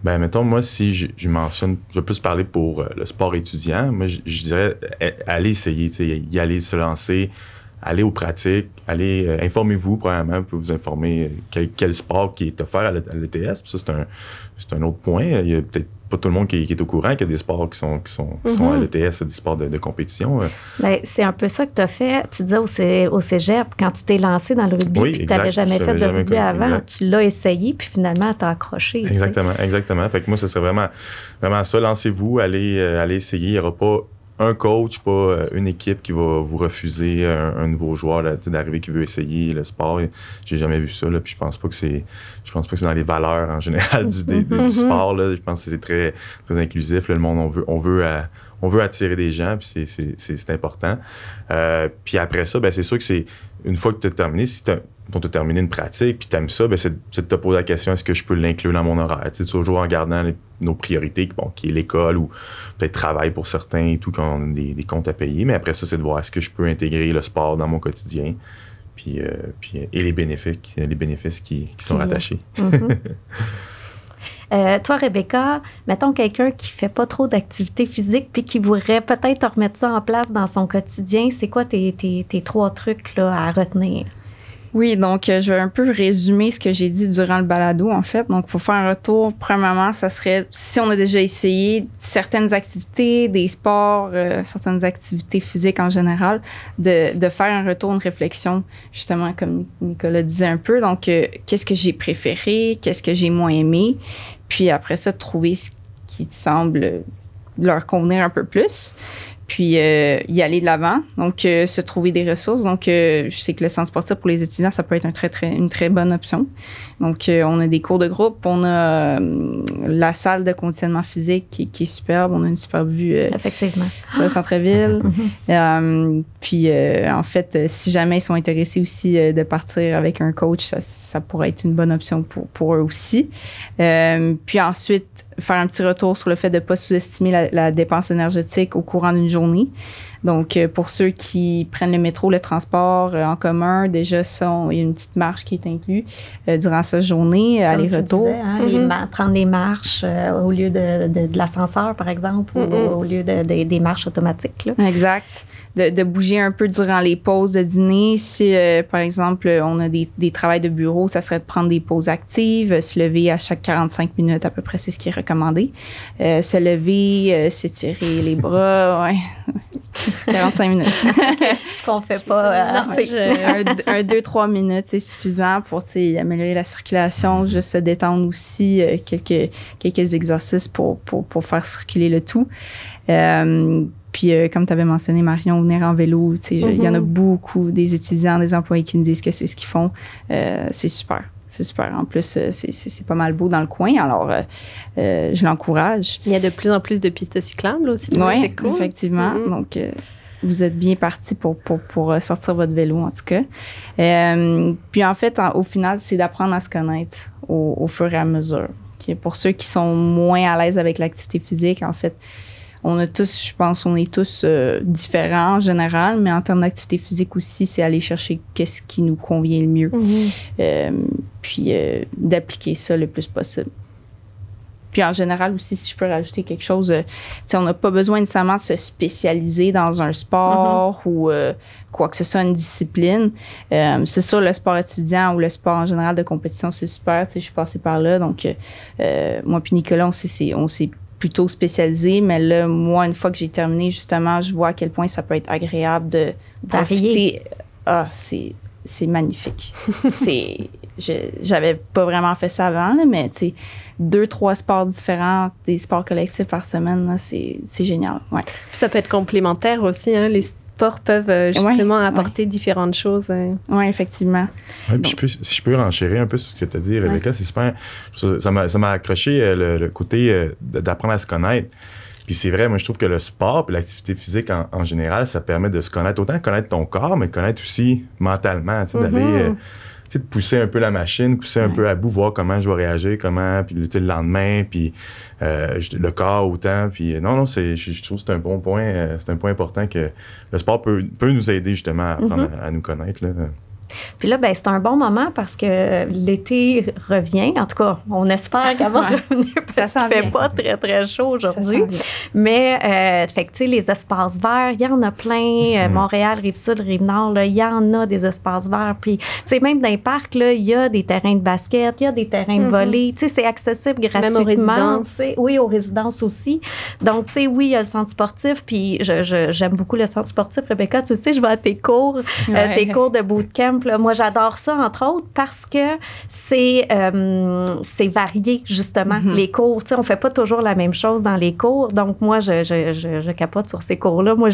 Ben, mettons, moi, si je, mentionne, je vais plus parler pour le sport étudiant, moi, je, dirais, euh, allez essayer, y aller, se lancer, aller aux pratiques, allez, euh, informez-vous, premièrement, pour vous informer quel, sport qui est offert à l'ETS. Ça, c'est un, un autre point. Il y a peut-être pas tout le monde qui, qui est au courant qu'il y a des sports qui sont, qui sont, qui sont à Mhm. l'ETS, des sports de, de compétition. euh. Ben, c'est un peu ça que tu as fait, tu disais au, au cégep, quand tu t'es lancé dans le rugby Oui, tu n'avais jamais fait de jamais rugby avant, exact. tu l'as essayé, puis finalement, tu as accroché. tu sais. Exactement, exactement. Fait que moi, ce serait vraiment, vraiment ça. Lancez-vous, allez, euh, allez essayer. Il n'y aura pas un coach, pas euh, une équipe qui va vous refuser un, un nouveau joueur d'arriver qui veut essayer le sport. J'ai jamais vu ça. Là, puis je pense pas que c'est, je pense pas que c'est dans les valeurs en général du, des- des- Mhm. du sport. Là. Je pense que c'est très, très inclusif. là. le monde, on veut, on veut, euh, on veut attirer des gens, puis c'est- c'est c'est- c'est important. Euh, puis après ça, ben, c'est sûr que c'est une fois que tu as terminé, si tu as terminé une pratique, puis tu aimes ça, ben, c'est de te poser la question est-ce que je peux l'inclure dans mon horaire? Tu sais, Toujours en gardant les- nos priorités, bon, qui est l'école ou peut-être travail pour certains et tout, quand on a des, des comptes à payer. Mais après ça, c'est de voir est-ce que je peux intégrer le sport dans mon quotidien. Puis, euh, puis, et les bénéfices, les bénéfices qui, qui sont rattachés. Mhm. [LAUGHS] Euh, toi, Rebecca, mettons quelqu'un qui fait pas trop d'activité physique puis qui voudrait peut-être remettre ça en place dans son quotidien, c'est quoi tes, tes, tes trois trucs là, à retenir? Oui, donc euh, je vais un peu résumer ce que j'ai dit durant le balado, en fait. Donc, pour faire un retour, premièrement, ça serait, si on a déjà essayé certaines activités, des sports, euh, certaines activités physiques en général, de, faire un retour, une réflexion, justement, comme Nicolas disait un peu. Donc, euh, qu'est-ce que j'ai préféré, qu'est-ce que j'ai moins aimé, puis après ça, trouver ce qui semble leur convenir un peu plus puis euh, y aller de l'avant. Donc, euh, se trouver des ressources. Donc, euh, je sais que le centre sportif pour les étudiants, ça peut être un très, très, une très bonne option. Donc, euh, on a des cours de groupe, on a euh, la salle de conditionnement physique qui, qui, est superbe, on a une superbe vue euh, Effectivement. sur le centre-ville. Mm-hmm. [LAUGHS] puis, en fait, si jamais ils sont intéressés aussi de partir avec un coach, ça, ça, pourrait être une bonne option pour, pour eux aussi. puis ensuite, faire un petit retour sur le fait de ne pas sous-estimer la, la, dépense énergétique au courant d'une journée. Donc, euh, pour ceux qui prennent le métro, le transport euh, en commun, déjà, ça, il y a une petite marche qui est inclue euh, durant cette journée, aller-retour. Hein, mm-hmm. prendre des marches au lieu de, de, de l'ascenseur, par exemple, ou mm-hmm. au lieu de, des marches automatiques. Là. Exact de, de, bouger un peu durant les pauses de dîner. Si, euh, par exemple, on a des, des travails de bureau, ça serait de prendre des pauses actives, se lever à chaque 45 minutes à peu près, c'est ce qui est recommandé. Euh, se lever, euh, s'étirer les bras, [LAUGHS] ouais. 45 minutes. [LAUGHS] ce qu'on fait pas. Non, un, 2-3 minutes, c'est suffisant pour améliorer la circulation, juste se détendre aussi, quelques, quelques exercices pour, pour, pour faire circuler le tout. Euh, puis, euh, comme tu avais mentionné, Marion, venir en vélo, il y en a mhm. beaucoup des étudiants, des employés qui nous disent que c'est ce qu'ils font. Euh, c'est super. C'est super. En plus, euh, c'est pas mal beau dans le coin. Alors, je l'encourage. Il y a de plus en plus de pistes cyclables aussi. Oui, cool. effectivement. Mhm. Donc, vous êtes bien parti pour, pour, pour, sortir votre vélo, en tout cas. puis, en fait, au final, c'est d'apprendre à se connaître au, au, fur et à mesure. Pour ceux qui sont moins à l'aise avec l'activité physique, en fait, on a tous, je pense, on est tous euh, différents en général, mais en termes d'activité physique aussi, c'est aller chercher qu'est-ce qui nous convient le mieux. Mhm. Euh, puis euh, d'appliquer ça le plus possible. Puis en général aussi, si je peux rajouter quelque chose, on n'a pas besoin nécessairement de se spécialiser dans un sport mhm. ou quoi que ce soit, une discipline. c'est sûr, le sport étudiant ou le sport en général de compétition, c'est super. Je suis passée par là. Donc, moi puis Nicolas, on s'est plutôt spécialisé, mais là, moi, une fois que j'ai terminé, justement, je vois à quel point ça peut être agréable de profiter. Ah, c'est, c'est magnifique. [LAUGHS] c'est, j'avais pas vraiment fait ça avant, mais tu sais, deux, trois sports différents, des sports collectifs par semaine, là, c'est, c'est génial. Ouais. ça peut être complémentaire aussi, hein, les sports peuvent euh, justement apporter différentes choses. Hein. Oui, effectivement. si je peux renchérir un peu sur ce que tu as dit, Rebecca, c'est super. Ça m'a accroché euh, le, côté euh, d'apprendre à se connaître. Puis c'est vrai, moi je trouve que le sport et l'activité physique en, général, ça permet de se connaître, autant connaître ton corps, mais connaître aussi mentalement, tu sais, d'aller mm-hmm de pousser un peu la machine, pousser un peu à bout, voir comment je vais réagir, comment, puis le lendemain, puis euh, le corps autant. Puis non, non, c'est, je, trouve que c'est un bon point, euh, c'est un point important que le sport peut, peut nous aider justement à apprendre mm-hmm. à, nous connaître. Là. Puis là, ben, c'est un bon moment parce que l'été revient. En tout cas, on espère qu'avant va [LAUGHS] revenir parce ça fait pas très, très chaud aujourd'hui. Mais, euh, fait que, les espaces verts, il y en a plein. Euh, mm-hmm. Montréal, Rive-Sud, Rive-Nord, il y en a des espaces verts. Puis, tu même dans les parcs, il y a des terrains de basket, il y a des terrains de mm-hmm. volley. Tu sais, c'est accessible gratuitement. Même aux résidences. Oui, aux résidences aussi. Donc, tu sais, oui, il y a le centre sportif. Puis, j'aime beaucoup le centre sportif. Rebecca, tu sais, je vais à tes cours, euh, tes cours de bootcamp moi, j'adore ça, entre autres, parce que c'est euh, c'est varié, justement, mm-hmm. les cours. Tu sais, on fait pas toujours la même chose dans les cours. Donc, moi, je, je, je, capote sur ces cours-là. Moi,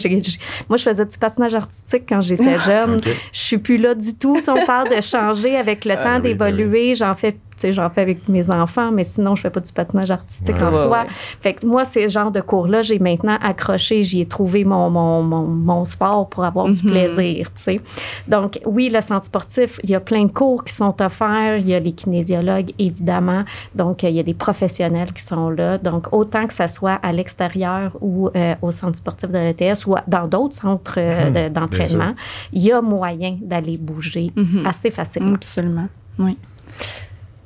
moi, je faisais du patinage artistique quand j'étais [LAUGHS] jeune. Je suis plus là du tout. Tu sais, on parle de changer avec le ah temps, ben d'évoluer. J'en fais j'en fais avec mes enfants, mais sinon, je fais pas du patinage artistique en soi. Fait que moi, ces genres de cours-là, j'ai maintenant accroché, j'y ai trouvé mon, mon, mon, sport pour avoir du mhm. plaisir, tu sais. Donc, oui, le centre sportif, il y a plein de cours qui sont offerts. Il y a les kinésiologues, évidemment. Donc, il y a des professionnels qui sont là. Donc, autant que ça soit à l'extérieur ou euh, au centre sportif de l'ETS ou dans d'autres centres euh, mhm. d'entraînement, il y a moyen d'aller bouger mhm. assez facilement. Absolument, oui.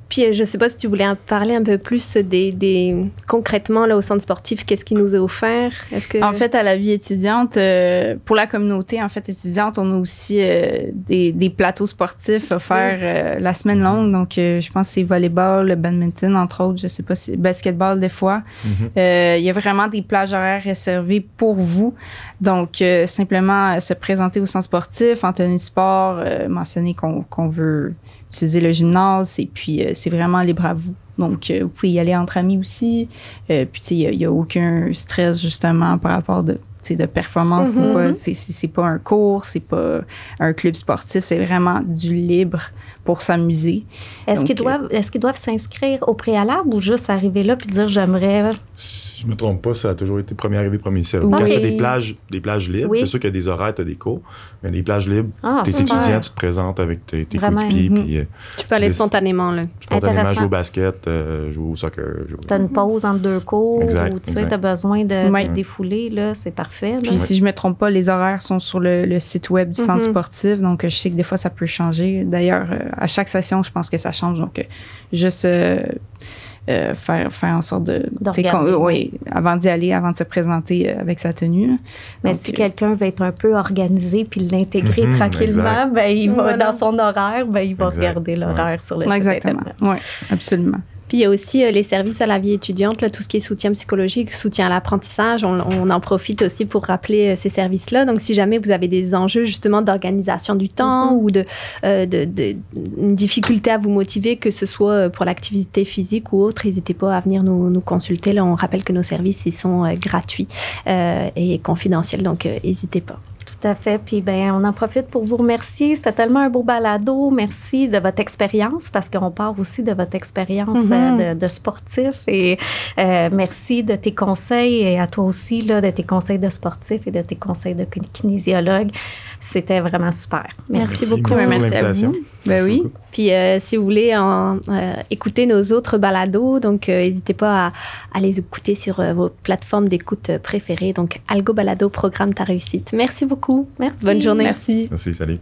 Puis euh, je ne sais pas si tu voulais en parler un peu plus des, des concrètement là au centre sportif, qu'est-ce qui nous est offert? Est-ce que en fait à la vie étudiante, euh, pour la communauté en fait étudiante, on a aussi euh, des, des, plateaux sportifs offerts la semaine longue. Donc je pense que c'est volleyball, le badminton entre autres, je sais pas si basketball des fois. Mm-hmm. Il y a vraiment des plages horaires réservées pour vous. Donc simplement se présenter au centre sportif en tenue de sport, mentionner qu'on veut utiliser le gymnase et puis euh, c'est vraiment libre à vous. Donc, euh, vous pouvez y aller entre amis aussi. Euh, puis, il n'y a, aucun stress justement par rapport de de performance. C'est Mhm. pas- C'est c'est pas un cours, c'est pas un club sportif, c'est vraiment du libre pour s'amuser. Est-ce qu'ils euh, doivent, est-ce qu'ils doivent s'inscrire au préalable ou juste arriver là puis dire j'aimerais. Si je me trompe pas, ça a toujours été premier arrivé, premier servi. Oui. Quand il y a Ok. des plages, des plages libres, Oui. c'est sûr qu'il y a des horaires, tu as des cours, mais les plages libres, Ah, t'es super. étudiant, tu te présentes avec tes, tes Vraiment, coéquipiers, mhm. puis euh, Tu peux aller Tu décides. spontanément, là. spontanément jouer au basket, euh, jouer au soccer. jouer- Tu as une pause entre deux cours Exact, ou tu sais, exact. as besoin de, défouler, là, c'est parfait. là. Puis, si je me trompe pas, les horaires sont sur le, le site web du centre Mhm. sportif. Donc, euh, je sais que des fois, ça peut changer. D'ailleurs, euh, à chaque session, je pense que ça change. Donc, euh, juste euh, euh, faire, faire en sorte de. Euh, oui, avant d'y aller, avant de se présenter avec sa tenue. Mais Donc, si quelqu'un veut être un peu organisé puis l'intégrer Mhm, tranquillement, ben, il va Voilà. dans son horaire, ben, il va Exact. regarder l'horaire sur le site Exactement. Oui, absolument. Puis il y a aussi euh, les services à la vie étudiante, là, tout ce qui est soutien psychologique, soutien à l'apprentissage. On, on en profite aussi pour rappeler euh, ces services-là. Donc, si jamais vous avez des enjeux justement d'organisation du temps Mhm. ou de, euh, de, de- une difficulté à vous motiver, que ce soit euh, pour l'activité physique ou autre, n'hésitez pas à venir nous, nous consulter. Là, on rappelle que nos services ils sont gratuits et confidentiels, donc n'hésitez pas. À fait. Puis ben, on en profite pour vous remercier. C'était tellement un beau balado. Merci de votre expérience parce qu'on part aussi de votre expérience euh, de, de sportif. Et euh, merci de tes conseils et à toi aussi là, de tes conseils de sportif et de tes conseils de kin- kinésiologue. C'était vraiment super. Merci, beaucoup. Merci, Merci à l'invitation. vous. Ben Merci oui. beaucoup. Puis euh, si vous voulez en, euh, écouter nos autres balados, donc euh, n'hésitez pas à, à les écouter sur euh, vos plateformes d'écoute préférées. Donc Algo Balado, programme ta réussite. Merci beaucoup. Merci. Bonne journée. Merci. Merci, salut.